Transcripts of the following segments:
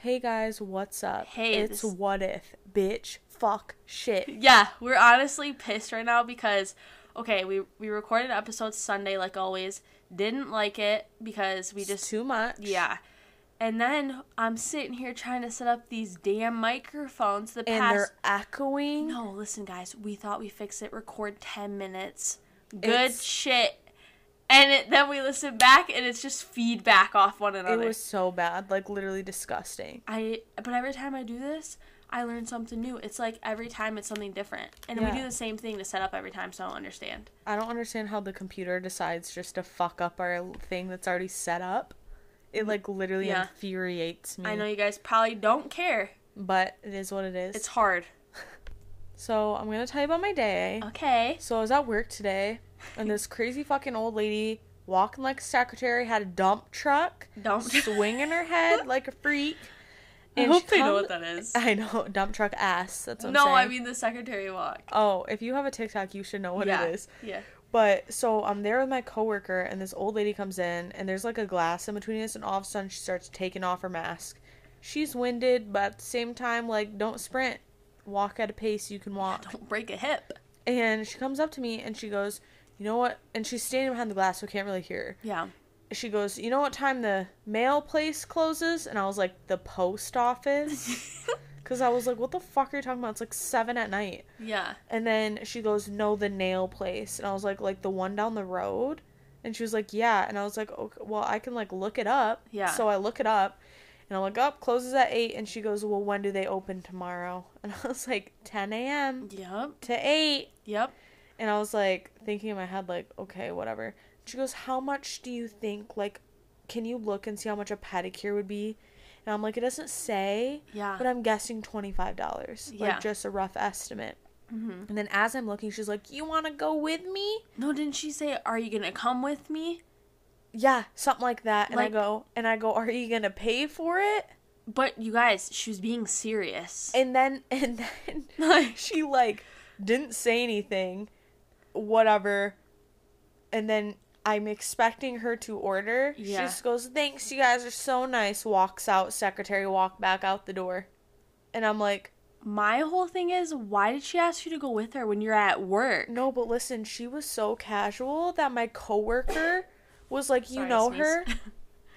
Hey guys, what's up? Hey, it's this- what if, bitch, fuck, shit. Yeah, we're honestly pissed right now because okay, we we recorded an episode Sunday like always. Didn't like it because we It's just too much. yeah. And then I'm sitting here trying to set up these damn microphones the and past they're echoing. No, listen guys, we thought we fixed it. Record 10 minutes. Good It's- shit. And it, then we listen back and it's just feedback off one another. It was so bad, like literally disgusting. I but every time I do this, I learn something new. It's like every time it's something different. And we do the same thing to set up every time, so I don't understand. I don't understand how the computer decides just to fuck up our thing that's already set up. It like literally Yeah. infuriates me. I know you guys probably don't care. but it is what it is. It's hard. so I'm gonna tell you about my day. Okay. So I was at work today, and this crazy fucking old lady walking like a secretary had a dump truck Don't swinging her head like a freak. I hope they know what that is. I know dump truck ass. That's what no, I mean the secretary walk. oh, if you have a TikTok, you should know what yeah. it is. Yeah. But so I'm there with my coworker, and this old lady comes in, and there's like a glass in between us, and all of a sudden she starts taking off her mask. She's winded, but at the same time, like, don't sprint. Walk at a pace you can walk. Don't break a hip. And she comes up to me and she goes, You know what? And she's standing behind the glass, so I can't really hear her. Yeah. She goes, You know what time the mail place closes? And I was like, The post office? Because I was like, What the fuck are you talking about? It's like 7 at night. yeah. And then she goes, No, the nail place. And I was like, Like the one down the road? And she was like, Yeah. And I was like, Okay, well, I can like look it up. Yeah. So I look it up. And I'm like, Up, closes at 8. And she goes, Well, when do they open tomorrow? And I was like, 10 a.m. Yep. to 8. Yep. And I was like thinking in my head, like, okay, whatever. She goes, How much do you think, like, can you look and see how much a pedicure would be? And I'm like, It doesn't say, Yeah. but I'm guessing $25. Yeah. Like, just a rough estimate. hmm And then as I'm looking, she's like, You want to go with me? No, didn't she say, "Are you gonna come with me?" Yeah, something like that. And Like- I go, And I go, Are you going to pay for it? But you guys, she was being serious. And then, and then Like, she, like, didn't say anything, whatever. And then I'm expecting her to order. Yeah. She just goes, Thanks, you guys are so nice. Walks out, secretary, walk back out the door. And I'm like, my whole thing is, why did she ask you to go with her when you're at work? No, but listen, she was so casual that my coworker was like, You Sorry, know her?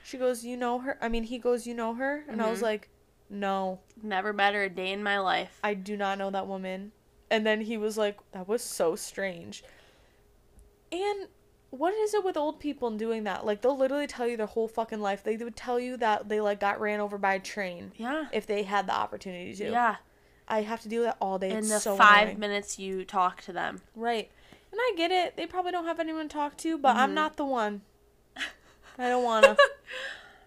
She goes, You know her? I mean, he goes, You know her? And I was Mhm. like, No, Never met her a day in my life. I do not know that woman. And then he was like, That was so strange. And what is it with old people and doing that? Like, they'll literally tell you their whole fucking life. They would tell you that they, like, got ran over by a train Yeah. if they had the opportunity to. Yeah. I have to do that all day. In It's the so five annoying. minutes you talk to them. Right. And I get it. They probably don't have anyone to talk to, but I'm Mhm. not the one. I don't want to.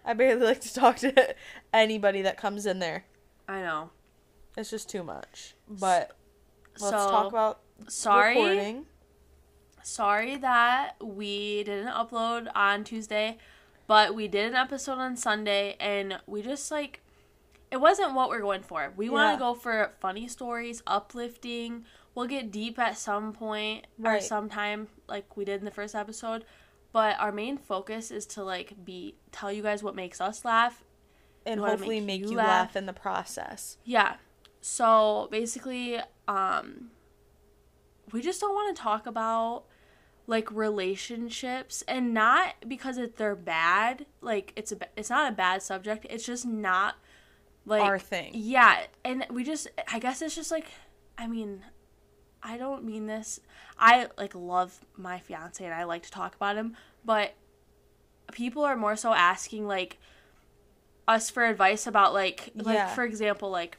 I barely like to talk to anybody that comes in there. I know. It's just too much. But let's so, talk about sorry. recording. Sorry that we didn't upload on Tuesday, but we did an episode on Sunday and we just like it wasn't what we're going for. We want to go for funny stories, uplifting. We'll get deep at some point or sometime like we did in the first episode, but our main focus is to like be tell you guys what makes us laugh. And hopefully make make you you laugh. laugh in the process. Yeah. So basically, um, we just don't want to talk about like relationships and not because it, they're bad. Like it's a it's not a bad subject. It's just not like Our thing. Yeah, and we just I guess it's just like I mean, I don't mean this. I like love my fiance and I like to talk about him, but people are more so asking like us for advice about like like Yeah. for example like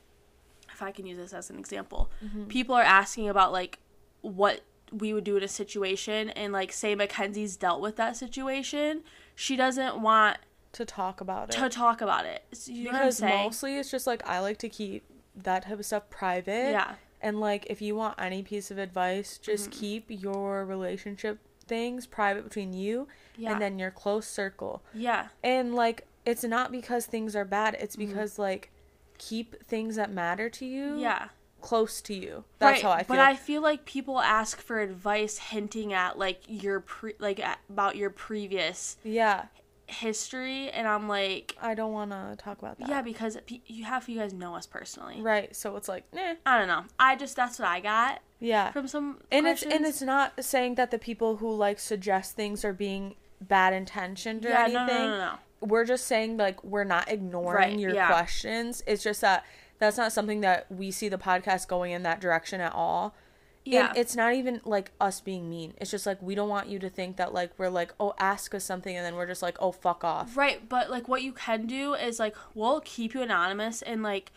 if I can use this as an example, Mm-hmm. people are asking about like what we would do in a situation and like say Mackenzie's dealt with that situation, she doesn't want To talk about it. to talk about it. So you know what I'm because mostly it's just like I like to keep that type of stuff private. yeah. And like if you want any piece of advice, just Mm-hmm. keep your relationship things private between you Yeah. and then your close circle. yeah. And like it's not because things are bad, it's Mm-hmm. because like keep things that matter to you Yeah. close to you. That's how I feel. But I feel like people ask for advice hinting at like your pre like at, about your previous yeah. history, and I'm like, I don't want to talk about that. yeah, because pe- you half of you guys know us personally. Right. So it's like, nah. I don't know. I just that's what I got Yeah. from some And it's and it's not saying that the people who like suggest things are being bad intentioned or yeah, anything. no, no, no, no. We're just saying like we're not ignoring Right, your yeah. questions. It's just that that's not something that we see the podcast going in that direction at all. Yeah, And it's not even like us being mean. It's just like we don't want you to think that like we're like, oh, ask us something, and then we're just like, oh, fuck off. Right, but like what you can do is like we'll keep you anonymous and like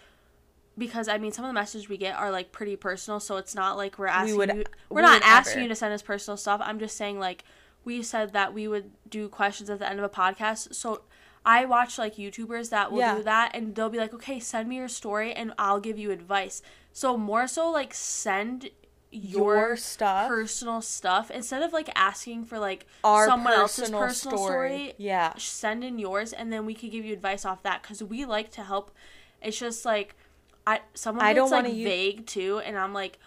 because I mean some of the messages we get are like pretty personal, so it's not like we're asking would- you we're we not asking ever. you to send us personal stuff. I'm just saying like we said that we would do questions at the end of a podcast. So I watch like YouTubers that will Yeah. do that and they'll be like, "Okay, send me your story and I'll give you advice." So more so like send your, Your stuff. personal stuff instead of like asking for like Our someone else's personal personal story Yeah. send in yours and then we could give you advice off that because we like to help it's just like i someone I don't like use- vague too and i'm like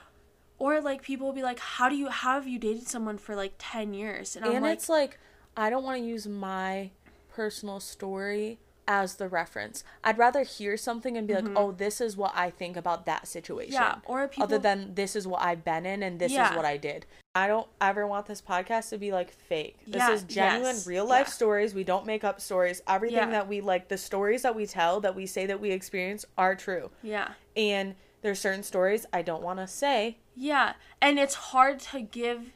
or like people will be like how do you how have you dated someone for like 10 years and i'm like it's like I don't want to use my personal story as the reference. I'd rather hear something and be like, "Oh, this is what I think about that situation." Mm-hmm. yeah or people Other than this is what I've been in and this Yeah. is what I did. I don't ever want this podcast to be like fake. This Yeah, is genuine yes, real life yeah. stories. We don't make up stories. Everything that we like the stories that we tell that we say that we experience are true. yeah And there's certain stories I don't want to say. yeah and it's hard to give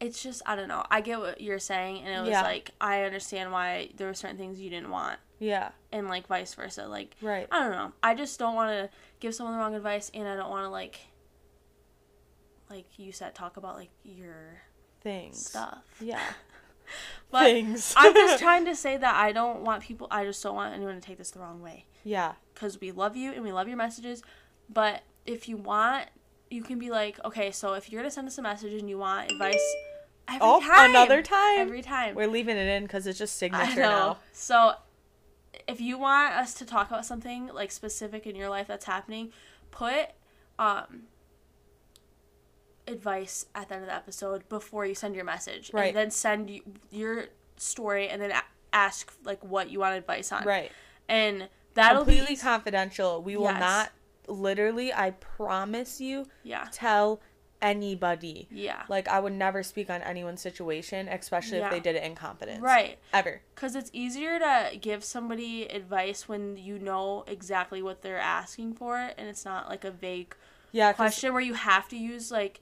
it's just i don't know i get what you're saying and it was Yeah. like i understand why there were certain things you didn't want Yeah. and like vice versa like Right. I don't know. I just don't want to give someone the wrong advice, and I don't want to like, like you said, talk about like your Things. stuff. Yeah. But Things. I'm just trying to say that I don't want people. I just don't want anyone to take this the wrong way yeah. because we love you and we love your messages. But if you want, you can be like, okay, so if you're gonna send us a message and you want advice, every Oh, time, another time. every time. We're leaving it in because it's just signature now. So if you want us to talk about something like specific in your life that's happening, put um advice at the end of the episode before you send your message. Right. And then send y- your story and then a- ask like what you want advice on. Right. And that'll Completely be confidential. We will Yes. not literally, I promise you, yeah. tell anybody. Yeah. Like I would never speak on anyone's situation, especially Yeah. if they did it in confidence. Right. Ever. Cuz it's easier to give somebody advice when you know exactly what they're asking for and it's not like a vague Yeah, question where you have to use like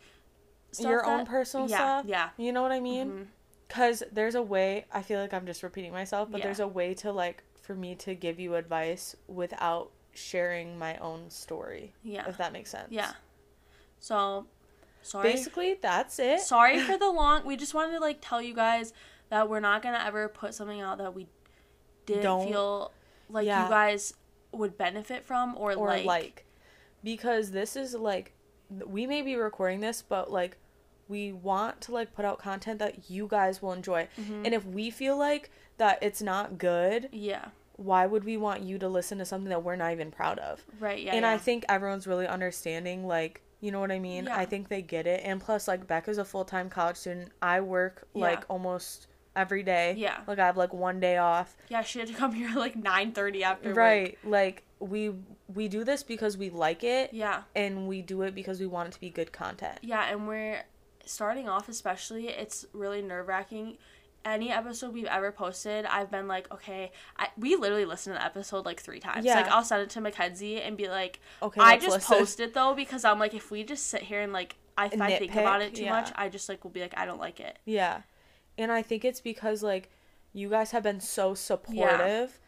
your own personal yeah, stuff. Yeah. You know what I mean? Mhm. Because there's a way, I feel like I'm just repeating myself, but Yeah. there's a way to like, for me to give you advice without sharing my own story. Yeah. If that makes sense. Yeah. So sorry. Basically, that's it. sorry for the long we just wanted to like tell you guys that we're not gonna ever put something out that we didn't Don't- feel like Yeah. you guys would benefit from or, or like, like, because this is like we may be recording this but like we want to like put out content that you guys will enjoy Mm-hmm. and if we feel like that it's not good yeah why would we want you to listen to something that we're not even proud of right yeah and i think everyone's really understanding like you know what i mean Yeah. i think they get it and plus like becca's a full-time college student i work Yeah. like almost every day Yeah. like i have like one day off yeah she had to come here like 9:30 after work. right like we we do this because we like it yeah and we do it because we want it to be good content. yeah and we're starting off especially it's really nerve-wracking any episode we've ever posted i've been like okay I, we literally listened to the episode like three times Yeah. like i'll send it to mackenzie and be like Okay, i just listen. post it though because i'm like if we just sit here and like I- if i think about it too yeah. much i just like will be like i don't like it Yeah. And I think it's because like you guys have been so supportive.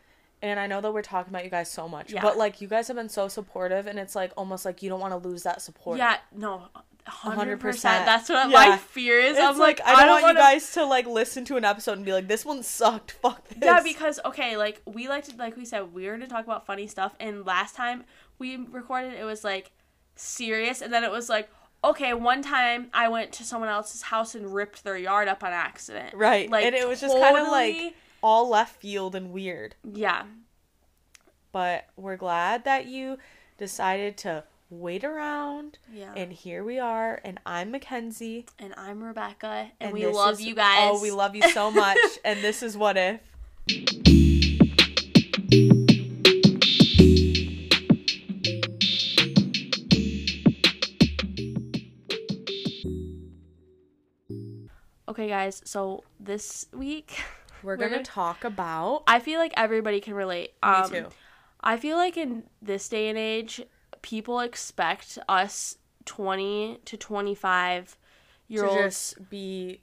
And I know that we're talking about you guys so much, Yeah. but like you guys have been so supportive and it's like almost like you don't want to lose that support. yeah no 100%, 100%. that's what Yeah. my fear is It's i'm like, like, I don't, want wanna- you guys to like listen to an episode and be like this one sucked. Fuck this. Yeah, because okay, like we like to like we said we were gonna talk about funny stuff, and last time we recorded it was like serious, and then it was like okay, one time I went to someone else's house and ripped their yard up on accident. right. Like and it was just kind of like all left field and weird. yeah, But we're glad that you decided to wait around. Yeah. And here we are. And I'm Mackenzie. And I'm Rebecca, and, And we love is- you guys. Oh, we love you so much. and this is What If. Okay, guys. So this week, We're We're gonna- talk about. I feel like everybody can relate. Um, Me too. I feel like in this day and age, people expect us twenty to twenty-five year To olds just be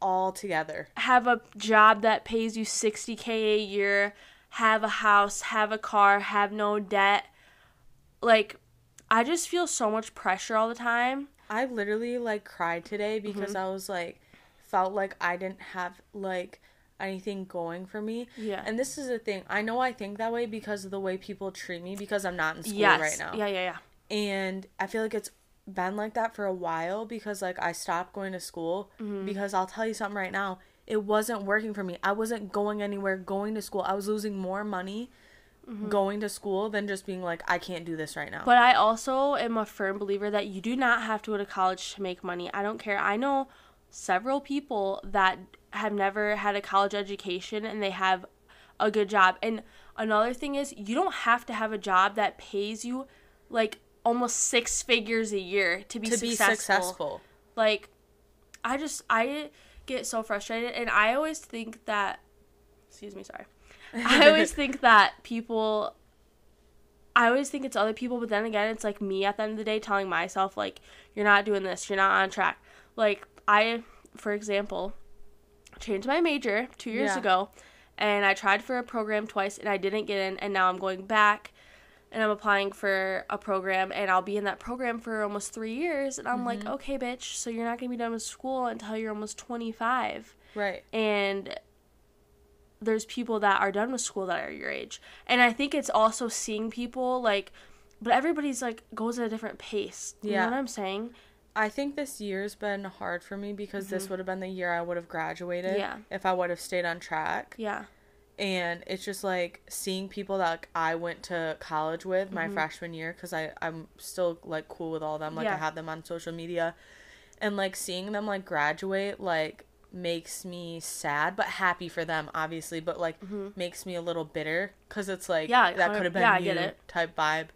all together. have a job that pays you 60k a year, have a house, have a car, have no debt. Like I just feel so much pressure all the time. I literally like cried today because Mm-hmm. I was like, felt like I didn't have like anything going for me. Yeah. And this is the thing. I know I think that way because of the way people treat me because I'm not in school yes. right now. Yeah, yeah, yeah. And I feel like it's been like that for a while because like I stopped going to school Mm-hmm. because I'll tell you something right now. It wasn't working for me. I wasn't going anywhere going to school. I was losing more money going to school than just being like I can't do this right now. Mm-hmm. But I also am a firm believer that you do not have to go to college to make money. I don't care. I know several people that have never had a college education and they have a good job. And another thing is, you don't have to have a job that pays you like almost six figures a year to be to be successful. successful. Like, I just, I get so frustrated. And I always think that, excuse me, sorry. I always think that people I always think it's other people, but then again, it's like me at the end of the day telling myself, like, you're not doing this, you're not on track. Like, I, for example, changed my major two years Yeah. ago, and I tried for a program twice, and I didn't get in, and now I'm going back, and I'm applying for a program, and I'll be in that program for almost three years, and I'm like, Mm-hmm. okay, bitch, so you're not gonna be done with school until you're almost 25 Right. and there's people that are done with school that are your age and i think it's also seeing people like but everybody's like goes at a different pace you Yeah. know what i'm saying I think this year's been hard for me because this would have been the year I would have graduated Mm-hmm. Yeah. if I would have stayed on track. yeah And it's just like seeing people that like, I went to college with Mm-hmm. my freshman year because I I'm still like cool with all of them. Like I have them on social media, and like seeing them like graduate like makes me sad but happy for them obviously but like makes me a little bitter because it's like Mm-hmm. Yeah, that could have been yeah, I you get it. type vibe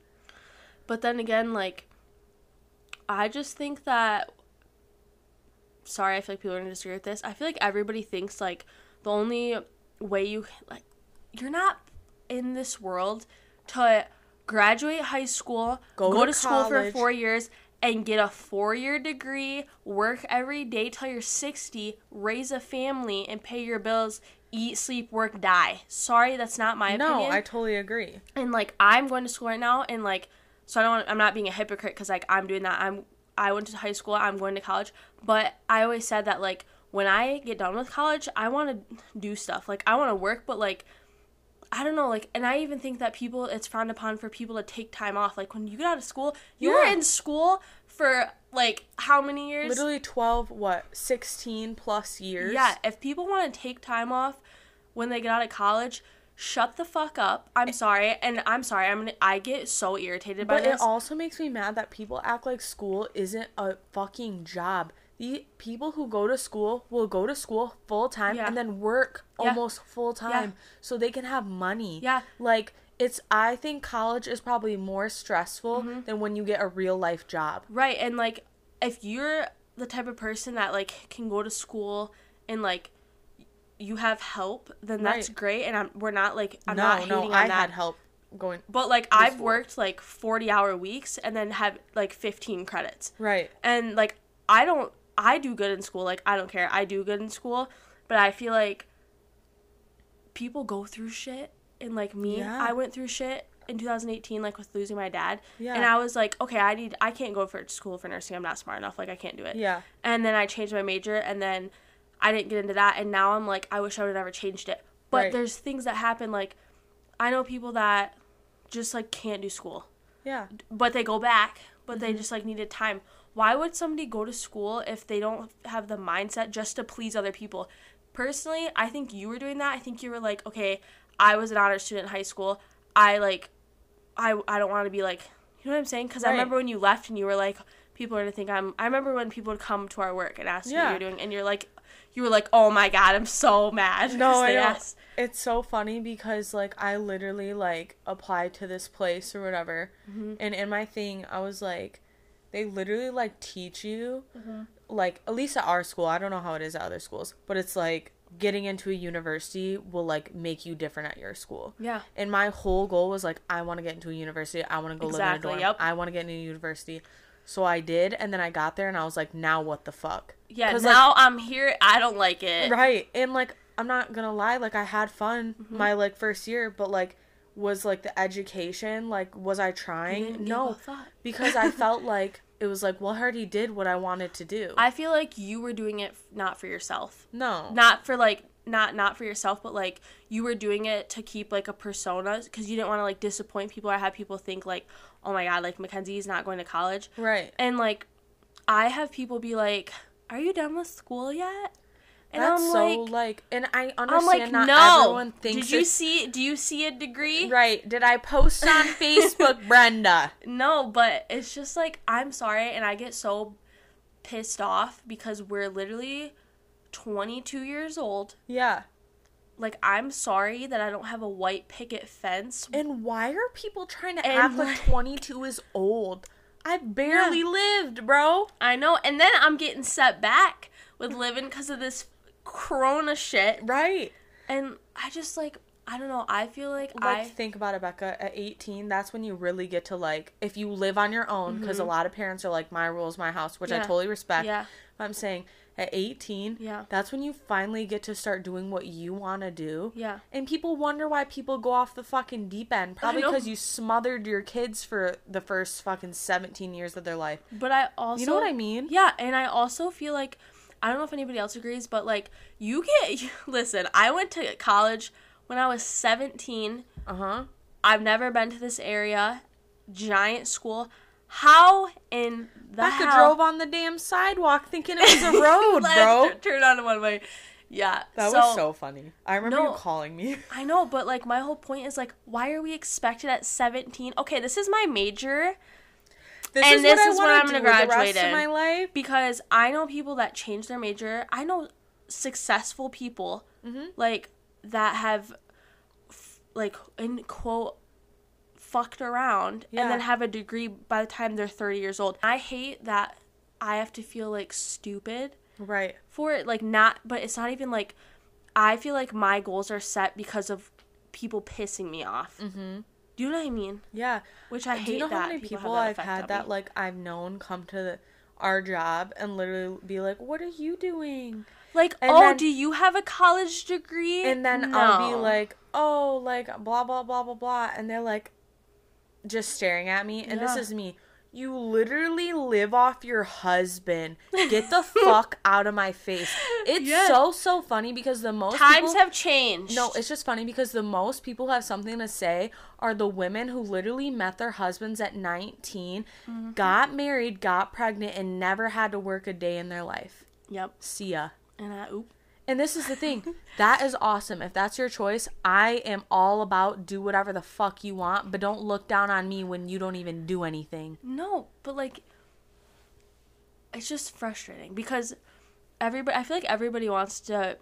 but then again like i just think that sorry i feel like people are gonna disagree with this. I feel like everybody thinks like the only way you like you're not in this world to graduate high school Go go, to to, school for four years and get a four-year degree work every day till you're 60 raise a family and pay your bills eat sleep work die. Sorry that's not my no opinion. No, i totally agree. And like I'm going to school right now and like so I don't want, I'm not being a hypocrite cuz like I'm doing that. I'm I went to high school I'm going to college but I always said that like when I get done with college I want to do stuff. Like I want to work but like I don't know like and I even think that people it's frowned upon for people to take time off. Like when you get out of school you were in school for like how many years? Literally 12 what 16 plus years? Yeah, if people want to take time off when they get out of college, shut the fuck up. I'm sorry, and I'm sorry. I'm gonna, I get so irritated by But this. it also makes me mad that people act like school isn't a fucking job. The people who go to school will go to school full time Yeah. and then work Yeah. almost full time so they can have money. Yeah. Like it's I think college is probably more stressful Mm-hmm. than when you get a real life job. right, and like if you're the type of person that like can go to school and like you have help, then that's Right. great. And I'm we're not like I'm no, not hating no, on I that. had help going but like I've worked like 40 hour weeks and then have like 15 credits. right. and like I don't I do good in school like I don't care I do good in school but I feel like people go through shit and like me Yeah. I went through shit in 2018 like with losing my dad Yeah. and I was like okay I need I can't go for school for nursing I'm not smart enough like I can't do it Yeah. and then I changed my major and then I didn't get into that and now I'm like I wish I would have never changed it but Right. there's things that happen like I know people that just like can't do school Yeah. but they go back but Mm-hmm. they just like needed time why would somebody go to school if they don't have the mindset just to please other people personally i think you were doing that i think you were like okay i was an honor student in high school i like i i don't want to be like You know what I'm saying? Because I remember when you left and you were like, people are gonna think I'm. I remember when people would come to our work and ask you what you're doing, and you're like, you were like, oh my god, I'm so mad. No, I they know. asked- It's so funny because like I literally like applied to this place or whatever, Mm-hmm. and in my thing I was like, they literally like teach you, Mm-hmm. like at least at our school. I don't know how it is at other schools, but it's like getting into a university will like make you different at your school. Yeah. And my whole goal was like, I want to get into a university. I want to go Exactly, live in a dorm. yep. I want to get into a university. So I did, and then I got there, and I was like, now what the fuck? Yeah. 'Cause, like, Now I'm here. I don't like it. right and like i'm not gonna lie like i had fun Mm-hmm. my like first year but like was like the education like was i trying no because i felt like it was like well i already did what i wanted to do I feel like you were doing it not for yourself. no Not for like not not for yourself, but like you were doing it to keep like a persona because you didn't want to like disappoint people or have people think like, oh my god, like Mackenzie's not going to college. right And like, I have people be like, "Are you done with school yet?" And that's I'm so like, like and i I'm understand like, not no. everyone thinks Did you see? Do you see a degree? right did i post on facebook brenda No, but it's just like I'm sorry, and I get so pissed off because we're literally 22 years old. yeah Like I'm sorry that I don't have a white picket fence. and why are people trying to And, act like like- 22 is old i barely lived bro I know, and then I'm getting set back with living because of this corona shit. right And I just like I don't know. I feel like, like I think about it becca at 18 that's when you really get to like if you live on your own because a lot of parents are like my rules my house which i Mm-hmm. Totally respect yeah but i'm saying at 18 Yeah. that's when you finally get to start doing what you want to do yeah and people wonder why people go off the fucking deep end probably because you smothered your kids for the first fucking 17 years of their life But I also you know what i mean Yeah, and I also feel like I don't know if anybody else agrees, but like you get listen, I went to college when I was 17. uh-huh I've never been to this area. Giant school. How in the becca hell drove on the damn sidewalk thinking it was a road bro Turn on one way. Yeah. that was so funny i remember No. you calling me I know, but like my whole point is like, why are we expected at 17? Okay, this is my major. this And is this what is what I'm gonna graduate rest in. of my life because I know people that change their major. I know successful people Mm-hmm. like that have f- like in quote fucked around Yeah. and then have a degree by the time they're 30 years old. I hate that I have to feel like stupid right for it like not but it's not even like I feel like my goals are set because of people pissing me off. mm-hmm Do you know what I mean? yeah Which I hate Do you know that how many people, people, I've had that me. like I've known come to the, our job and literally be like, "What are you doing?" like and oh then- do you have a college degree? And then I'll be like, "Oh, like blah blah blah blah blah," and they're like, just staring at me. And this is me. You literally live off your husband. Get the fuck out of my face. It's Yeah. so so funny because the most times people- have changed. No, it's just funny because the most people have something to say are the women who literally met their husbands at 19, Mm-hmm. got married, got pregnant, and never had to work a day in their life. Yep. See ya. And I oop. And this is the thing. that is awesome. If that's your choice, I am all about do whatever the fuck you want, but don't look down on me when you don't even do anything. No, but like it's just frustrating because everybody I feel like everybody wants to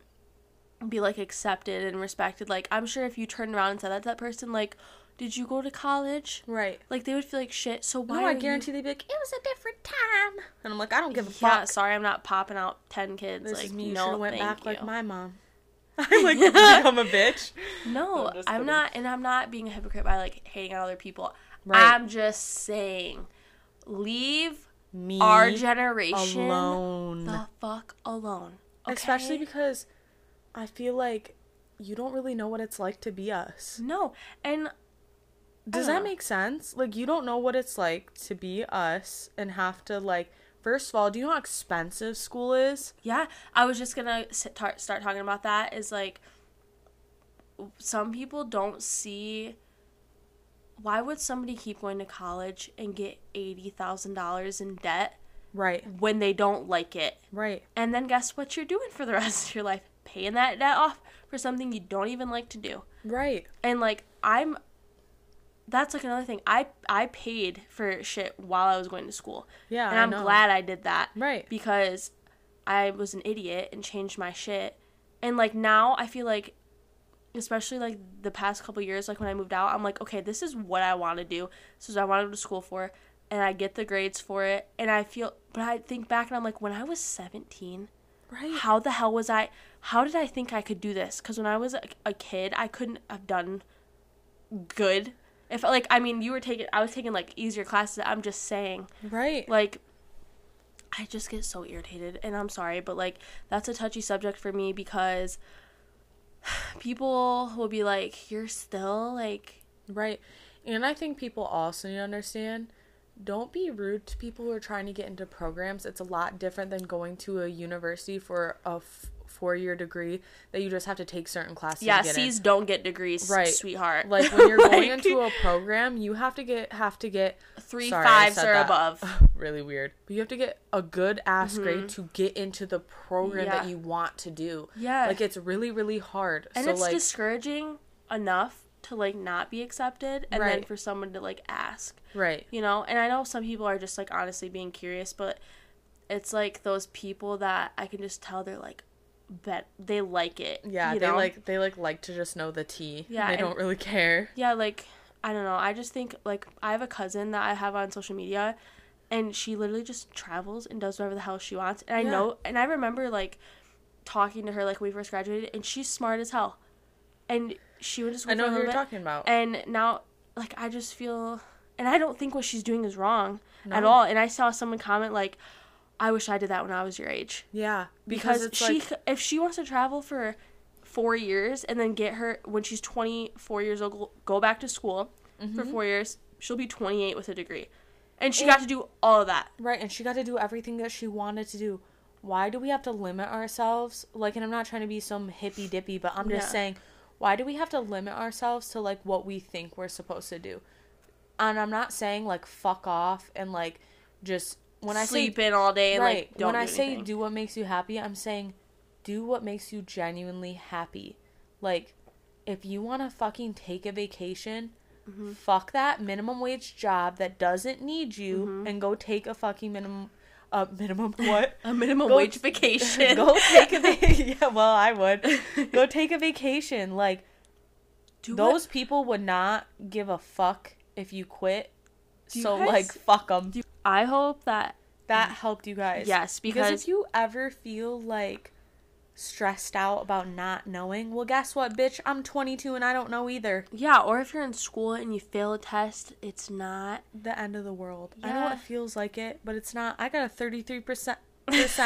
be like accepted and respected. Like I'm sure if you turned around and said that to that person like, "Did you go to college?" Right. Like they would feel like shit. So why No, are I you- guarantee they'd be like, it was a different time. And I'm like, I don't give a Yeah, fuck. sorry, I'm not popping out 10 kids This like is me. No, should went thank back like you. my mom. I'm like, become a bitch. No, I'm I'm not, and I'm not being a hypocrite by like hating on other people. Right. I'm just saying, leave Me our generation alone. the fuck alone. Especially because I feel like you don't really know what it's like to be us. no, and Does that make sense? Like you don't know what it's like to be us and have to like first of all, do you know how expensive school is? yeah, I was just gonna sit, start talking about that. Is like some people don't see. Why would somebody keep going to college and get eighty thousand dollars in debt Right. when they don't like it? Right. And then guess what you're doing for the rest of your life? Paying that debt off for something you don't even like to do. Right. And like I'm that's like another thing. I I paid for shit while I was going to school. Yeah, and I I'm know. glad I did that. Right. Because I was an idiot and changed my shit. And like now I feel like especially like the past couple years like when I moved out, I'm like, okay, this is what I want to do. This is what I want to go to school for and I get the grades for it and I feel but I think back and I'm like when I was 17, Right. how the hell was I how did I think I could do this? Cuz when I was a, a kid, I couldn't have done good. If like I mean, you were taking I was taking like easier classes. I'm just saying Right. like I just get so irritated and I'm sorry, but like that's a touchy subject for me because people will be like, You're still like Right. And I think people also need to understand don't be rude to people who are trying to get into programs. It's a lot different than going to a university for a f- four year degree that you just have to take certain classes. Yeah, to get in. C's don't get degrees, Right. sweetheart. Like when you're going into a program, you have to get have to get three Sorry, fives or that. above. really weird. But you have to get a good ass grade to get into the program Mm-hmm. Yeah. that you want to do. Yeah. Like it's really really hard. and so it's like discouraging enough to like not be accepted and then for someone to like ask. right. you know and i know some people are just like honestly being curious but it's like those people that i can just tell they're like bet they like it Yeah, they know? like they like like to just know the tea. Yeah, They and- don't really care. yeah like i don't know i just think like i have a cousin that i have on social media and she literally just travels and does whatever the hell she wants and i Yeah. know and i remember like talking to her like when we first graduated and she's smart as hell and she to school I know who you're bit talking about. and now like i just feel and i don't think what she's doing is wrong at all and i saw someone comment like i wish i did that when i was your age yeah, because, it's she like if she wants to travel for four years and then get her when she's 24 years old go- back to school for Mm-hmm. four years she'll be 28 with a degree and she got to do all of that right, and she got to do everything that she wanted to do. Why do we have to limit ourselves? Like, and I'm not trying to be some hippy dippy, but I'm just Yeah. saying, why do we have to limit ourselves to like what we think we're supposed to do? And I'm not saying like fuck off and like just when I say sleep in all day and right like don't when do I say do what makes you happy, I'm saying do what makes you genuinely happy. Like if you want to fucking take a vacation, Mm-hmm. fuck that minimum wage job that doesn't need you Mm-hmm. and go take a fucking minimum uh minimum what? a minimum Go- wage vacation go take a vacation. yeah, well, I would. Go take a vacation. Like do those people would not give a fuck if you quit. You So guys- like fuck them. I hope that That helped you guys. yes Because because if you ever feel like stressed out about not knowing, well, guess what, bitch? I'm 22 and I don't know either. yeah or if you're in school and you fail a test it's not The end of the world. Yeah. I know it feels like it, but it's not. I got a 33%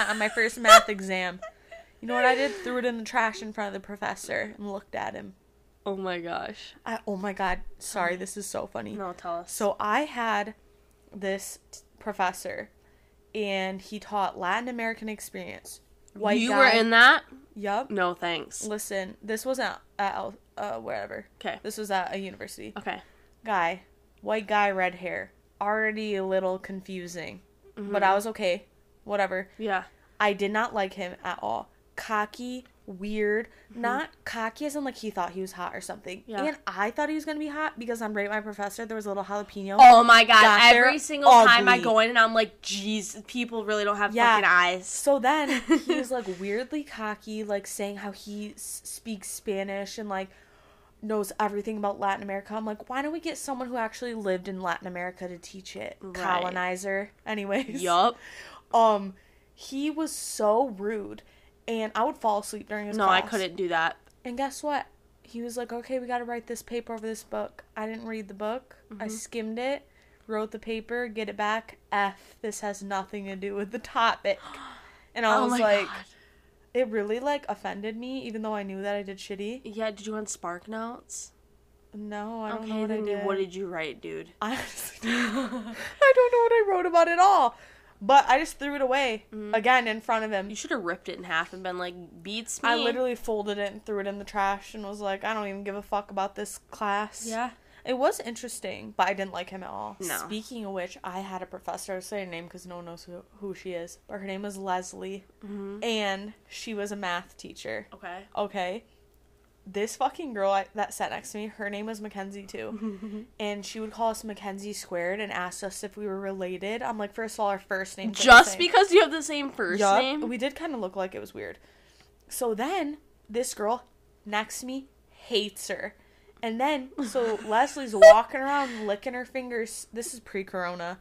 on my first math exam. You know what I did? Threw it in the trash in front of the professor and looked at him. oh my gosh I, oh my god. Sorry, this is so funny. no tell us So I had this t- professor, and he taught Latin American experience. White you guy. were in that Yup. no thanks Listen, this wasn't at uh wherever. okay This was at a university. okay Guy, white guy, red hair. Already a little confusing, but I was okay. Whatever. yeah I did not like him at all. Cocky, weird. Not cocky as in like he thought he was hot or something. Yeah. And I thought he was gonna be hot because on Rate My Professor there was a little jalapeno. Oh my god! Got Every single time I go in and I'm like, "Jeez, people really don't have Yeah. fucking eyes." So then he was like weirdly cocky, like saying how he s- speaks Spanish and like knows everything about Latin America. I'm like, why don't we get someone who actually lived in Latin America to teach it? Right. Colonizer. Anyways. Yup. Um, he was so rude, and I would fall asleep during his No, I couldn't do that. And guess what? He was like, okay, we got to write this paper over this book. I didn't read the book. Mm-hmm. I skimmed it, wrote the paper, get it back. F, this has nothing to do with the topic. And I oh was like, god. it really like offended me, even though I knew that I did shitty. Yeah, did you want Spark Notes? No, I don't okay, know what then you- did. what did you write, dude? I honestly. I don't know what I wrote about at all. But I just threw it away again in front of him. Mm-hmm. You should have ripped it in half and been like, "Beats me." I literally folded it and threw it in the trash and was like, I don't even give a fuck about this class. Yeah. It was interesting, but I didn't like him at all. No. Speaking of which, I had a professor, I'll say her name because no one knows who, who she is, but her name was Leslie, Mm-hmm. and she was a math teacher. Okay. Okay? This fucking girl I, that sat next to me, her name was Mackenzie too, and she would call us Mackenzie squared and asked us if we were related. I'm like, first of all, our first name. Just because you have the same first Yup, name. we did kind of look like it was weird. So then this girl next to me hates her. And then, so Leslie's walking around licking her fingers. This is pre corona.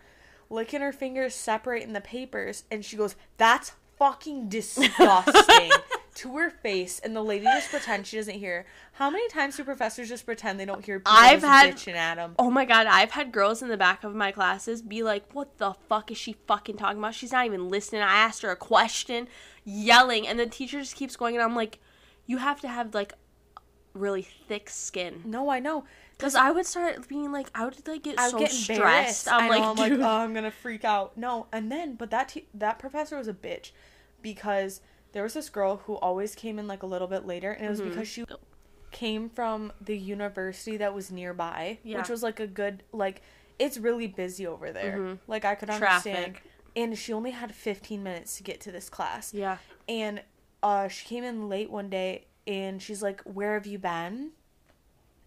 Licking her fingers, separating the papers. And she goes, That's fucking disgusting to her face. And the lady just pretends she doesn't hear. How many times do professors just pretend they don't hear people I've had- bitching at them? Oh my god, I've had girls in the back of my classes be like, What the fuck is she fucking talking about? She's not even listening. I asked her a question, yelling, and the teacher just keeps going, and I'm like, You have to have like really thick skin. No, I know. Because I would start being like, I would like get I so get stressed. I'm like, I'm like, oh, I'm gonna freak out. No, and then, but that te- that professor was a bitch because there was this girl who always came in like a little bit later, and it was Mhm. because she came from the university that was nearby, Yeah. which was like a good like. It's really busy over there. Mhm. Like I could understand. Traffic. And she only had 15 minutes to get to this class yeah. and uh she came in late one day and she's like where have you been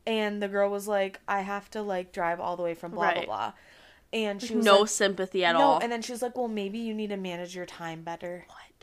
and the girl was like i have to like drive all the way from blah Right. blah blah and she was No like, sympathy at no all. and then she was like well maybe you need to manage your time better what?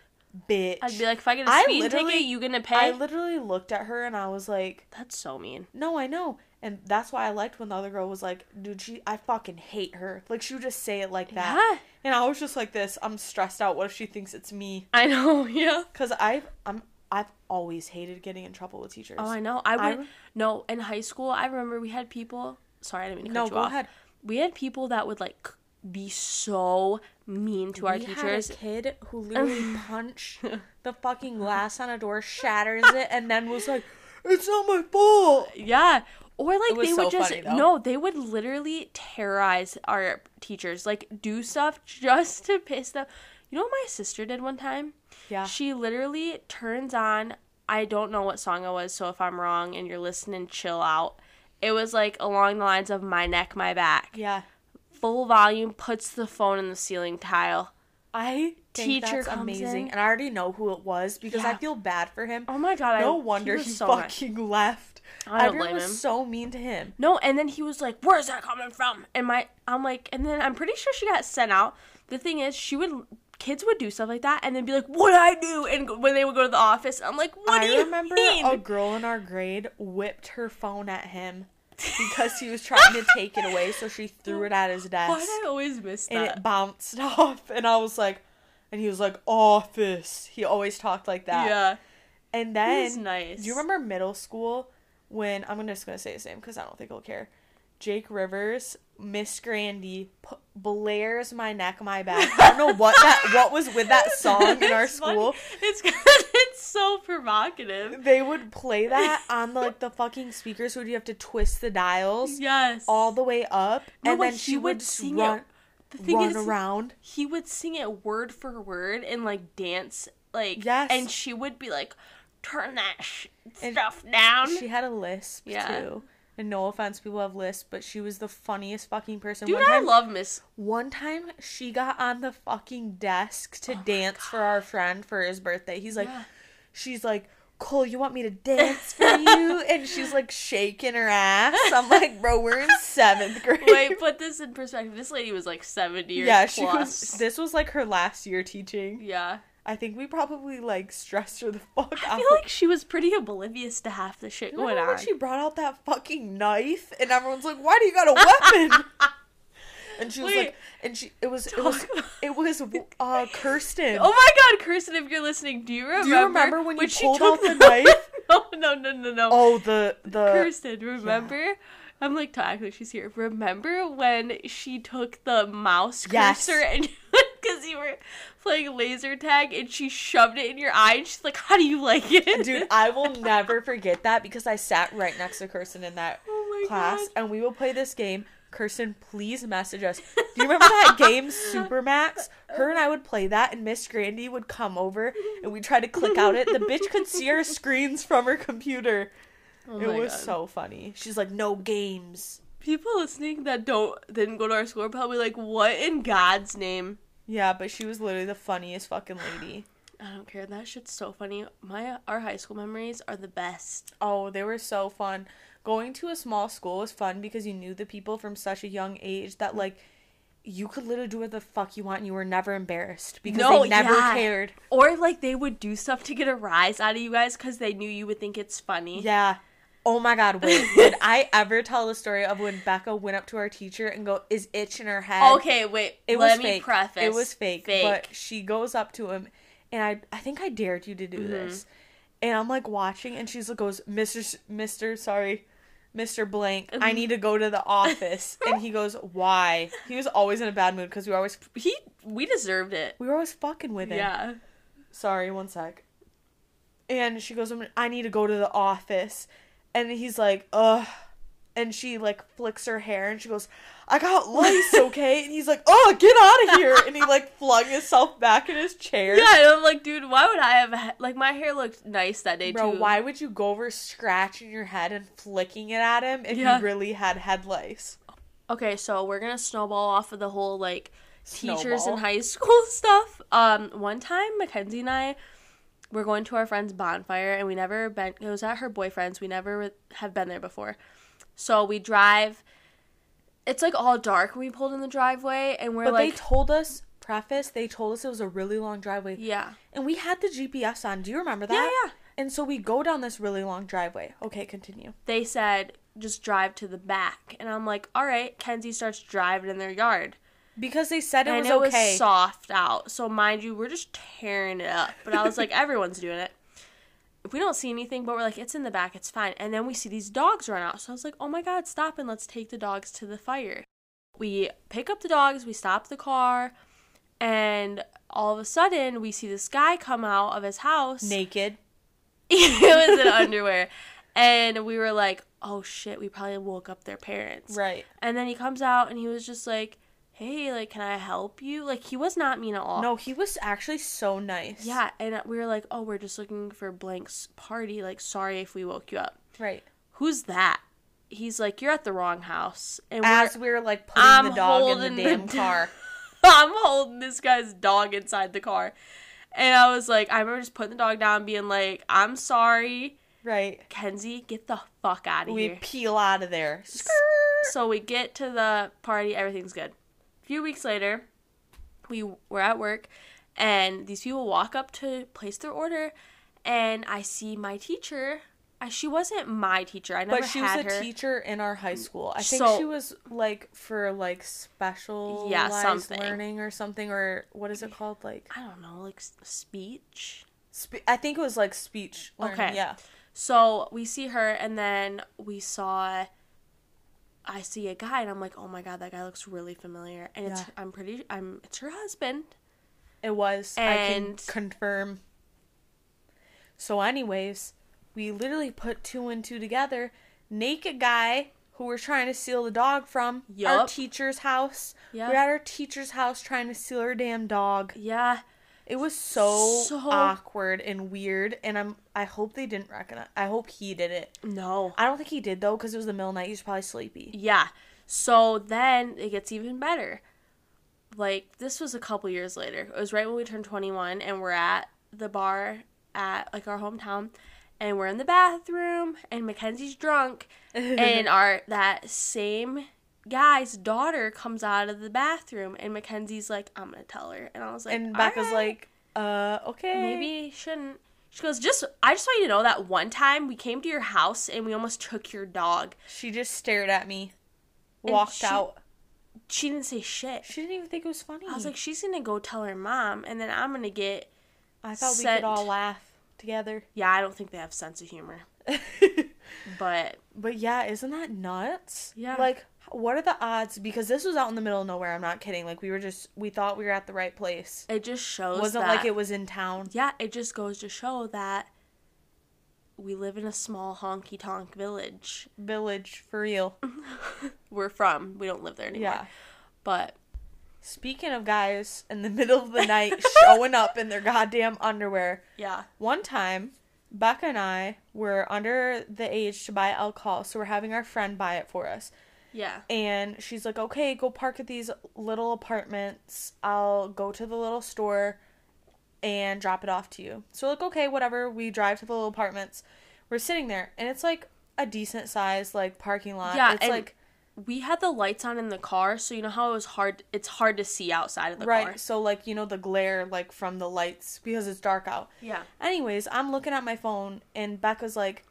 Bitch I'd be like, if I get a I speeding ticket, you gonna pay? i literally looked at her and i was like That's so mean. no i know and that's why i liked when the other girl was like dude she i fucking hate her like she would just say it like that Yeah. and i was just like this i'm stressed out what if she thinks it's me I know, yeah. because i've i'm i've always hated getting in trouble with teachers Oh, I know. I would I- no in high school. I remember we had people. Sorry, I didn't mean to cut No, you go off. ahead. We had people that would like be so mean to our we teachers. Had a kid who literally punched the fucking glass on a door, shatters it, and then was like, "It's not my fault." Yeah. Or like they would just funny, no, they would literally terrorize our teachers, like do stuff just to piss them. You know what my sister did one time? Yeah. She literally turns on I don't know what song it was, so if I'm wrong and you're listening, chill out. It was like along the lines of my neck, my back. Yeah. Full volume, puts the phone in the ceiling tile. I think Teacher that's comes amazing, in. and I already know who it was because I feel bad for him. Oh my god! no I, wonder he, was so fucking left. I don't Everyone blame was him. so mean to him. No, and then he was like, "Where's that coming from?" And my, I'm like, and then I'm pretty sure she got sent out. The thing is, she would, kids would do stuff like that, and then be like, "What I do?" And when they would go to the office, I'm like, "What do you remember mean?" a girl in our grade whipped her phone at him because he was trying to take it away, so she threw it at his desk. Why did I always miss that? and it bounced off and i was like and he was like office he always talked like that yeah, and then nice. do you remember middle school when i'm just gonna say his name because i don't think he'll care jake rivers miss grandy p- blares my neck my back i don't know what that what was with that song in our funny. school It's it's so provocative. they would play that on the like the fucking speakers where you have to twist the dials Yes. all the way up No, and then she would sing it- the thing run is, around he would sing it word for word and like dance like Yes. and she would be like turn that sh- stuff down She had a lisp Yeah. too. And no offense, people have lisp, but she was the funniest fucking person. dude one i love miss one time she got on the fucking desk to oh dance for our friend for his birthday. He's like, Yeah. She's like, Cole, you want me to dance for you? and she's like shaking her ass. I'm like, bro, we're in seventh grade. wait put this in perspective this lady was like 70 years yeah, she plus was. This was like her last year teaching. yeah I think we probably like stressed her the fuck i out. feel like she was pretty oblivious to half the shit going on when she brought out that fucking knife and everyone's like, "Why do you got a weapon?" and she was Wait. like, and she it was it was it was uh Kirsten. Oh my god, Kirsten, if you're listening, do you remember? do you remember when you she pulled took out the knife? no, no, no, no, no. Oh, the the Kirsten, remember? I'm like, actually, she's here. Remember when she took the mouse Yes. cursor and because you were playing laser tag and she shoved it in your eye and she's like, "How do you like it, dude. I will never forget that because I sat right next to Kirsten in that Oh class, God. and we will play this game. Kirsten, please message us. Do you remember that game, Supermax? Her and I would play that, and Miss Grandy would come over, and we tried to click out it. The bitch could see our screens from her computer. Oh it was God. so funny. She's like, no games. People listening that don't didn't go to our school are probably like, "What in God's name?" Yeah, but she was literally the funniest fucking lady. I don't care. That shit's so funny. My our high school memories are the best. Oh, they were so fun. Going to a small school was fun because you knew the people from such a young age that like you could literally do what the fuck you want and you were never embarrassed because No, they never yeah. cared. Or like they would do stuff to get a rise out of you guys because they knew you would think it's funny. Yeah. Oh my god, wait. Did I ever tell the story of when Becca went up to our teacher and go, is itch in her head? Okay, wait. It let was me fake. preface. It was fake, Fake. But she goes up to him, and I I think I dared you to do Mm-hmm. this, and I'm like watching, and she's like goes, S- Mister, sorry, Mister Blank, I Mm-hmm. need to go to the office, and he goes, why? He was always in a bad mood because we were always he we deserved it. we were always fucking with him. Yeah. Sorry, one sec. And she goes, I need to go to the office, and he's like, ugh. And she like flicks her hair and she goes, I got lice, okay? And he's like, oh, get out of here. And he like flung himself back in his chair. Yeah, and I'm like, dude, why would I have like my hair looked nice that day Bro, too? why would you go over scratching your head and flicking it at him if Yeah. you really had head lice? Okay, so we're gonna snowball off of the whole like teachers Snowball. in high school stuff. Um, one time Mackenzie and I were going to our friend's bonfire, and we never been. It was at her boyfriend's. We never have been there before. So we drive. It's like all dark when we pulled in the driveway, and we're But like, they told us, preface, they told us it was a really long driveway. yeah, And we had the GPS on. Do you remember that? yeah, yeah. And so we go down this really long driveway. Okay, continue. They said just drive to the back, and I'm like, all right. Kenzie starts driving in their yard. Because they said it and was it okay. was soft out. So mind you, we're just tearing it up. But I was like, everyone's doing it. If we don't see anything, but we're like, it's in the back, it's fine. And then we see these dogs run out. So I was like, oh my god, stop and let's take the dogs to the fire. We pick up the dogs, we stop the car, and all of a sudden we see this guy come out of his house. Naked. it was in underwear. And we were like, oh shit, we probably woke up their parents. Right. And then he comes out and he was just like, hey, like, can I help you? Like, he was not mean at all. No, he was actually so nice. Yeah, and we were like, oh, we're just looking for Blank's party. Like, sorry if we woke you up. Right. Who's that? He's like, you're at the wrong house. And we're, As we were like putting I'm the dog in the the damn do- car. I'm holding this guy's dog inside the car. And I was like, I remember just putting the dog down, being like, I'm sorry. Right. Kenzie, get the fuck out of We here. We peel out of there. So we get to the party, everything's good. A few weeks later, we were at work, and these people walk up to place their order, and I see my teacher. She wasn't my teacher. I never But she was a her. teacher in our high mm, school. I think So- she was like for like special yeah, something. learning or something or what is it called like I don't know, like speech. spe- I think it was like speech learning. Okay. Yeah. So we see her, and then we saw. I see a guy, and I'm like, "Oh my god, that guy looks really familiar." And it's Yeah. I'm pretty I'm it's her husband. It was. I And- can confirm. So, anyways, we literally put two and two together. Naked guy who we're trying to steal the dog from our teacher's house. Yeah. We're at our teacher's house trying to steal her damn dog. Yeah, It was so, So- awkward and weird, and I'm. I hope they didn't recognize. I hope he did it. no. I don't think he did though, because it was the middle of the night. He was probably sleepy. Yeah. So then it gets even better. Like this was a couple years later. It was right when we turned 21 and we're at the bar at like our hometown and we're in the bathroom and Mackenzie's drunk and our that same guy's daughter comes out of the bathroom and Mackenzie's like I'm to tell her. And I was like and Becca's "Alright, like, uh, okay, maybe shouldn't she goes, just I just want you to know that one time we came to your house and we almost took your dog. She just stared at me, And walked she- out. She didn't say shit. She didn't even think it was funny. I was like, she's gonna go tell her mom, and then I'm gonna get. I thought we could all laugh together. Yeah, I don't think they have sense of humor, but but yeah, isn't that nuts? Yeah. Like, what are the odds? Because this was out in the middle of nowhere. I'm not kidding. Like, we were just, we thought we were at the right place. it just shows. It wasn't that, like it was in town. Yeah, it just goes to show that we live in a small honky tonk village. Village for real. We're from. We don't live there anymore. Yeah. But Speaking of guys in the middle of the night showing up in their goddamn underwear. yeah, One time, Becca and I were under the age to buy alcohol, so we're having our friend buy it for us. Yeah, And she's like, okay, go park at these little apartments. I'll go to the little store and drop it off to you. So like, okay, whatever. We drive to the little apartments. We're sitting there, and it's like a decent size like parking lot. Yeah, it's like we had the lights on in the car, so you know how it was hard. It's hard to see outside of the right. car. So like you know the glare like from the lights because it's dark out. Yeah. Anyways, I'm looking at my phone, and Becca's like,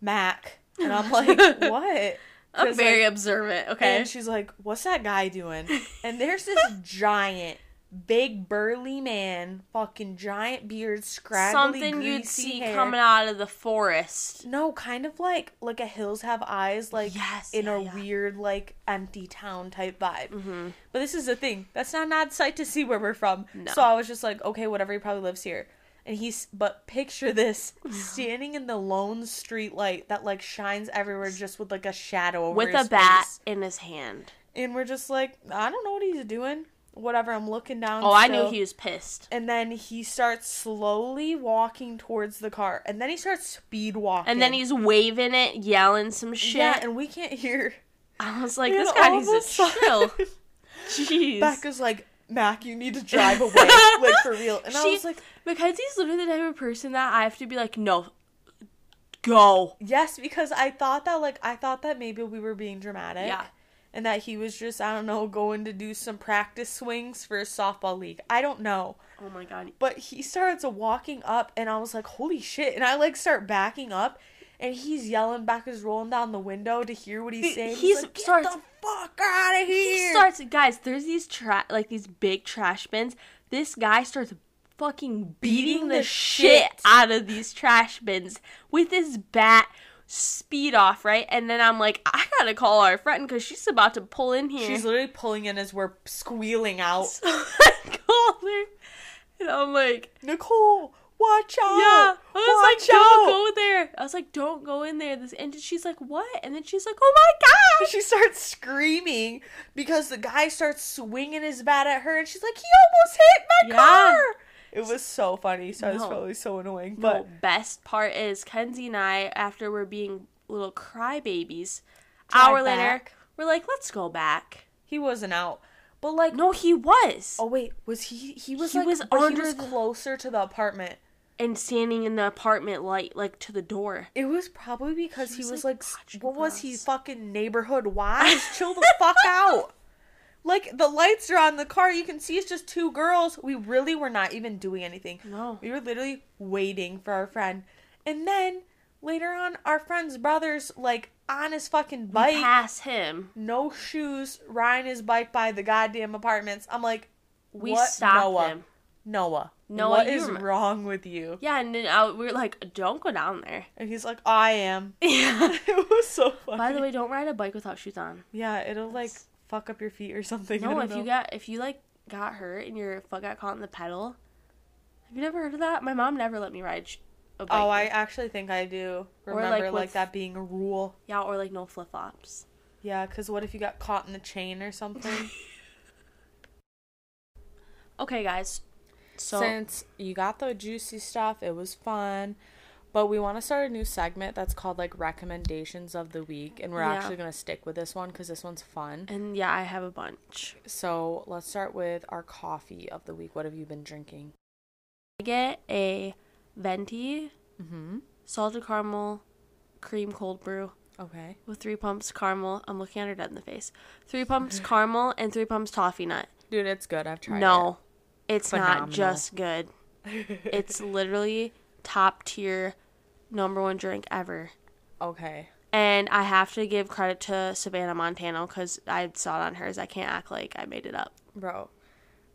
Mac, and I'm like, what? I'm very like, observant. Okay. And she's like, "What's that guy doing?" And there's this giant, big burly man, fucking giant beard, scraggly, Something you'd see hair. coming out of the forest. No, kind of like like a hills have eyes, like Yes, in yeah, a yeah. weird like empty town type vibe. Mm-hmm. But this is the thing. That's not an odd sight to see where we're from. No. So I was just like, okay, whatever. He probably lives here. And he's but picture this standing in the lone street light that like shines everywhere just with like a shadow over With a bat in his hand. And we're just like, I don't know what he's doing. Whatever. I'm looking down. Oh, I knew he was pissed. And then he starts slowly walking towards the car, and then he starts speed walking. And then he's waving it, yelling some shit. yeah, and we can't hear. I was like, And this guy needs a chill. Jeez. Becca's like, Mac, you need to drive away, like for real. And I was like, Mackenzie's literally the type of person that I have to be like, no, go. yes, because I thought that, like, I thought that maybe we were being dramatic. Yeah. And that he was just, I don't know, going to do some practice swings for a softball league. I don't know. Oh my god. But he starts walking up, and I was like, holy shit. And I, like, start backing up, and he's yelling back, is rolling down the window to hear what he's He- saying. he's- like, Get starts- the fuck out of here. He starts, guys. There's these tra- like these big trash bins. This guy starts fucking beating, Beating the, the shit out of these trash bins with his bat. Speed off, right? And then I'm like, I gotta call our friend because she's about to pull in here. She's literally pulling in as we're squealing out. So I call her, and I'm like, Nicole, watch out. Yeah. I was watch like, don't out. go there. I was like, don't go in there. This and she's like, what? And then she's like, oh my god. She starts screaming because the guy starts swinging his bat at her, and she's like, "He almost hit my Yeah. car." It was so funny. So it was probably so annoying. But But best part is Kenzie and I, after we're being little crybabies, hour later, we're like, let's go back. he wasn't out. But like, No, he was. oh wait, was he? He was He like, was but he under was closer to the apartment. And standing in the apartment light, like to the door. It was probably because he He was, was, like, like, what was he fucking neighborhood wise? Chill the fuck out. Like the lights are on the car, you can see it's just two girls. We really were not even doing anything. No. We were literally waiting for our friend. And then later on, our friend's brother's like on his fucking bike, Pass him. no shoes, riding his bike by the goddamn apartments. I'm like, We what? stopped Noah? him. Noah, Noah, what is wrong with you? Yeah, and then I, we were like, don't go down there. And he's like, I am. Yeah. it was so funny. By the way, don't ride a bike without shoes on. Yeah, it'll like fuck up your feet or something. I No, if you know. got if you like got hurt and your foot got caught in the pedal. Have you never heard of that? My mom never let me ride sh- a bike. Oh, I actually think I do remember like, like, that being a rule. yeah, or like no flip flops. Yeah, because what if you got caught in the chain or something? Okay, guys. So Since you got the juicy stuff, it was fun. But we want to start a new segment that's called like recommendations of the week, and we're Yeah. actually gonna stick with this one because this one's fun. and yeah, I have a bunch. So let's start with our coffee of the week. What have you been drinking? I get a venti Mm-hmm. salted caramel cream cold brew Okay. with three pumps caramel. I'm looking at her dead in the face. Three pumps caramel and three pumps toffee nut. Dude, it's good. I've tried no, it's Phenomenal. not just good. It's literally top tier, number one drink ever. okay. And I have to give credit to Savannah Montano because I saw it on hers. I can't act like I made it up. Bro,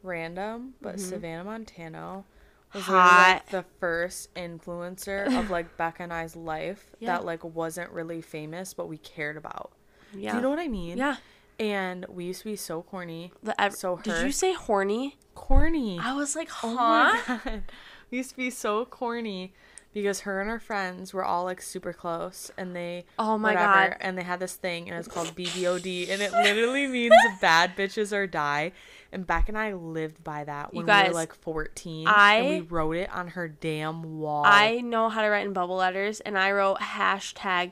random, but Mhm. Savannah Montano was literally, like the first influencer of like Becca and I's life Yeah. that like wasn't really famous, but we cared about. Yeah. Do you know what I mean? Yeah. And we used to be so corny, The ev- So did you say horny? corny. I was like, huh? Oh my god, we used to be so corny because her and her friends were all like super close, and they Oh my whatever, God. and they had this thing, and it's called BBOD, and it literally means bad bitches or die. And Beck and I lived by that when we were like fourteen, I- and we wrote it on her damn wall. I know how to write in bubble letters, and I wrote hashtag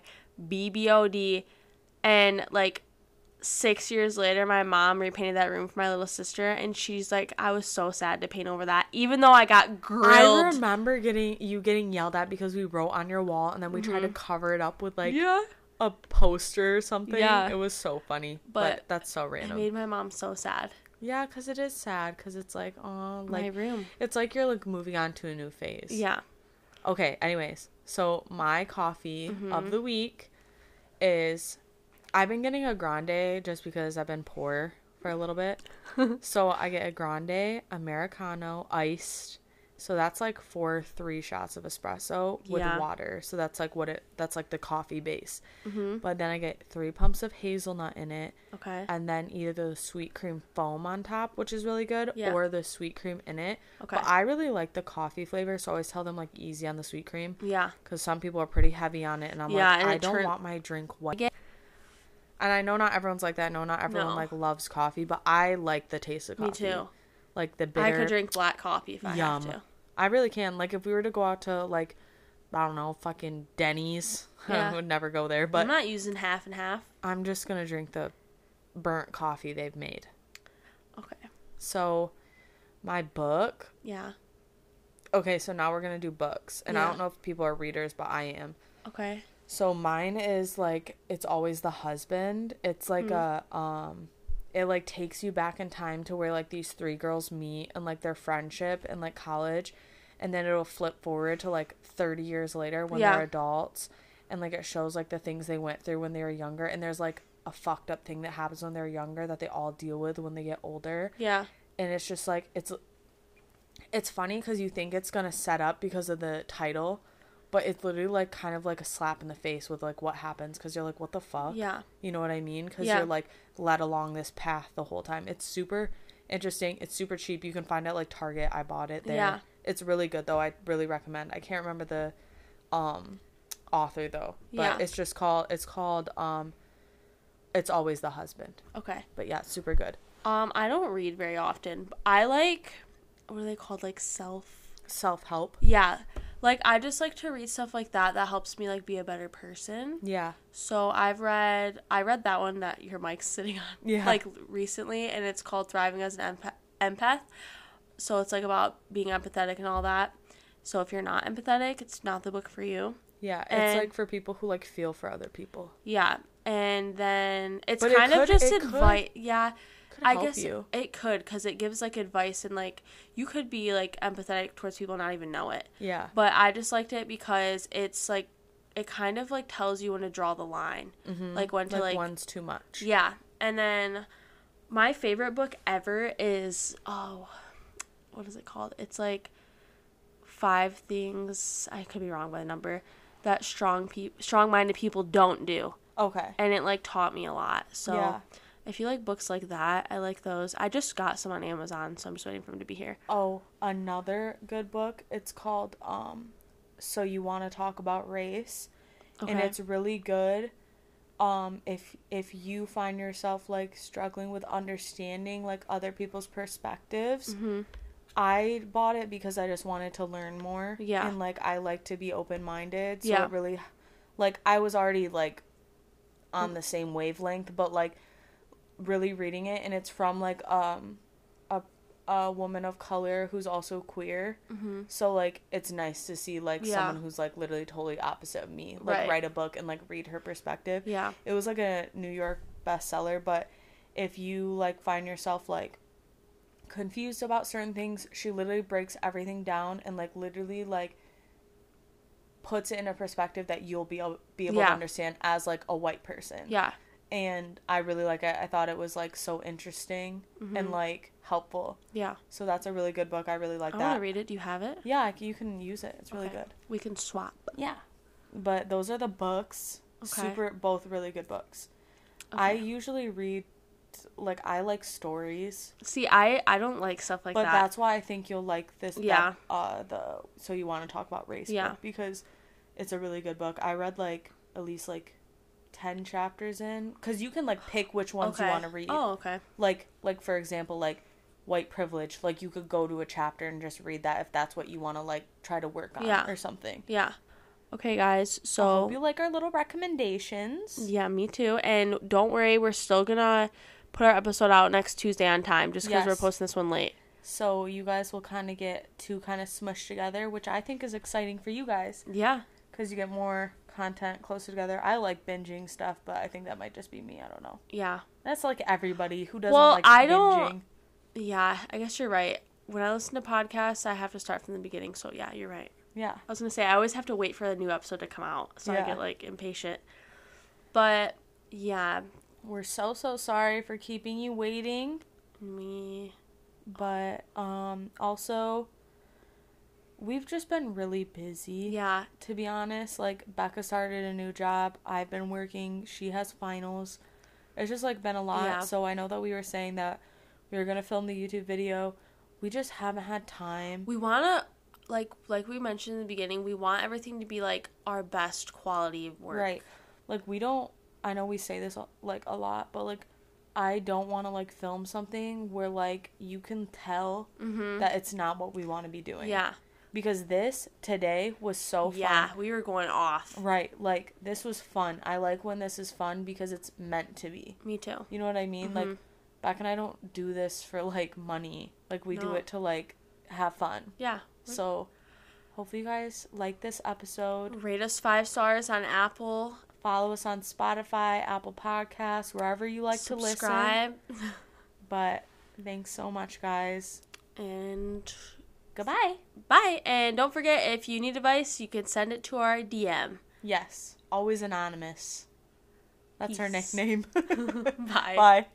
BBOD, and like six years later, my mom repainted that room for my little sister, and she's like, I was so sad to paint over that, even though I got grilled. I remember getting you getting yelled at because we wrote on your wall and then we tried to cover it up with like Mm-hmm. yeah. a poster or something. Yeah. It was so funny. But, But that's so random. It made my mom so sad. yeah, because it is sad because it's like, oh, my like room. it's like you're like moving on to a new phase. Yeah. Okay, anyways, so my coffee Mm-hmm. of the week is I've been getting a grande just because I've been poor for a little bit. so I get a grande americano iced. So that's like four three shots of espresso with Yeah. water. So that's like what it that's like the coffee base. Mm-hmm. But then I get three pumps of hazelnut in it Okay. and then either the sweet cream foam on top, which is really good, Yeah. or the sweet cream in it. Okay. But I really like the coffee flavor, so I always tell them like easy on the sweet cream yeah. because some people are pretty heavy on it, and I'm Yeah, like, and I don't turn- want my drink white. And I know not everyone's like that. No, not everyone No. like loves coffee, but I like the taste of coffee. Me too. Like the bitter. I could drink black coffee if I Yum. have to. I really can. Like if we were to go out to like, I don't know, fucking Denny's, Yeah. I would never go there. But I'm not using half and half. I'm just gonna drink the burnt coffee they've made. Okay. So, my book. Yeah. Okay, so now we're gonna do books, and I Yeah. don't know if people are readers, but I am. Okay. So mine is like it's always the husband. It's like a um it like takes you back in time to where like these three girls meet and like their friendship and like college and then it'll flip forward to like 30 years later when Yeah. they're adults and like it shows like the things they went through when they were younger and there's like a fucked up thing that happens when they're younger that they all deal with when they get older Yeah. and it's just like it's it's funny because you think it's gonna set up because of the title but it's literally like kind of like a slap in the face with like what happens because you're like what the fuck Yeah. you know what i mean because Yeah. you're like led along this path the whole time it's super interesting it's super cheap you can find it like target i bought it there Yeah. it's really good though i really recommend i can't remember the um author though but Yeah. it's just called it's called um it's always the husband Okay. but yeah super good Um, I don't read very often. I like what are they called? Like self. self-help Yeah. Like I just like to read stuff like that that helps me like be a better person. yeah So I've read I read that one that your mic's sitting on Yeah. like recently and it's called Thriving as an Empath. empath. So it's like about being empathetic and all that. So if you're not empathetic, it's not the book for you. Yeah, it's And- like for people who like feel for other people. Yeah. And then it's But it kind of just could advice. Yeah. Could I guess you. it could because it gives like advice and like you could be like empathetic towards people and not even know it. Yeah. But I just liked it because it's like it kind of like tells you when to draw the line, Mm-hmm. like when to like, like one's too much. yeah. And then my favorite book ever is oh, what is it called? It's like five things. I could be wrong by the number that strong pe- strong-minded people don't do Okay. and it like taught me a lot. So Yeah. If you like books like that, I like those. I just got some on Amazon, so I'm just waiting for them to be here. Oh, another good book. It's called um So You Want to Talk About Race Okay. and it's really good. Um if if you find yourself like struggling with understanding like other people's perspectives, hmm I bought it because I just wanted to learn more. Yeah. And like I like to be open minded. So Yeah. it really like I was already like on the same wavelength, but like really reading it and it's from like um a a woman of color who's also queer. hmm So like it's nice to see like Yeah. someone who's like literally totally opposite of me. Like Right. write a book and like read her perspective. Yeah. It was like a New York bestseller, but if you like find yourself like confused about certain things, she literally breaks everything down and like literally like puts it in a perspective that you'll be able, be able to understand as like a white person. Yeah. And I really like it. I thought it was like so interesting and Mhm. like helpful. Yeah. So that's a really good book. I really like I want that. to read it. Do you have it? Yeah, you can use it. It's really Okay. good. We can swap. Yeah. But those are the books. Okay. Super both really good books. I usually read like I like stories, See, I I don't like stuff like but that. that's why I think you'll like this. Yeah. that, uh, the so you want to talk about race? Yeah. because it's a really good book. I read like at least like ten chapters in, because you can like pick which ones you want to read. Oh, okay. Like like for example like white privilege. Like you could go to a chapter and just read that if that's what you want to like try to work on Yeah. or something. Yeah. Okay, guys. So I hope you like our little recommendations. yeah, me too. And don't worry, we're still gonna put our episode out next Tuesday on time, just because we're posting this one late. So you guys will kind of get two kind of smushed together, which I think is exciting for you guys Yeah. because you get more content closer together. I like binging stuff, but I think that might just be me. I don't know. Yeah. That's like everybody who doesn't Well, like I binging. don't- Yeah. I guess you're right. When I listen to podcasts, I have to start from the beginning. So yeah, you're right. Yeah. I was gonna say I always have to wait for a new episode to come out, so I get like impatient. But yeah, We're so so sorry for keeping you waiting, me. but um also we've just been really busy. Yeah. To be honest, like Becca started a new job. I've been working. She has finals. It's just like been a lot. Yeah. So I know that we were saying that we were gonna film the YouTube video. We just haven't had time. We wanna like like we mentioned in the beginning, we want everything to be like our best quality of work. Right. Like we don't I know we say this like a lot, but like I don't want to like film something where like you can tell Mhm. that it's not what we want to be doing. Yeah. Because this today was so fun. Yeah, we were going off. Right. Like this was fun. I like when this is fun because it's meant to be. Me too. You know what I mean? Like Mhm. Beck and I don't do this for like money. Like we do it to like have fun. Yeah. So hopefully you guys like this episode. Rate us five stars on Apple. Follow us on Spotify, Apple Podcasts, wherever you like to listen. subscribe. But thanks so much, guys. and Goodbye. bye. And don't forget if you need advice, you can send it to our DM. Yes, always anonymous. That's our Peace. nickname. Bye. Bye.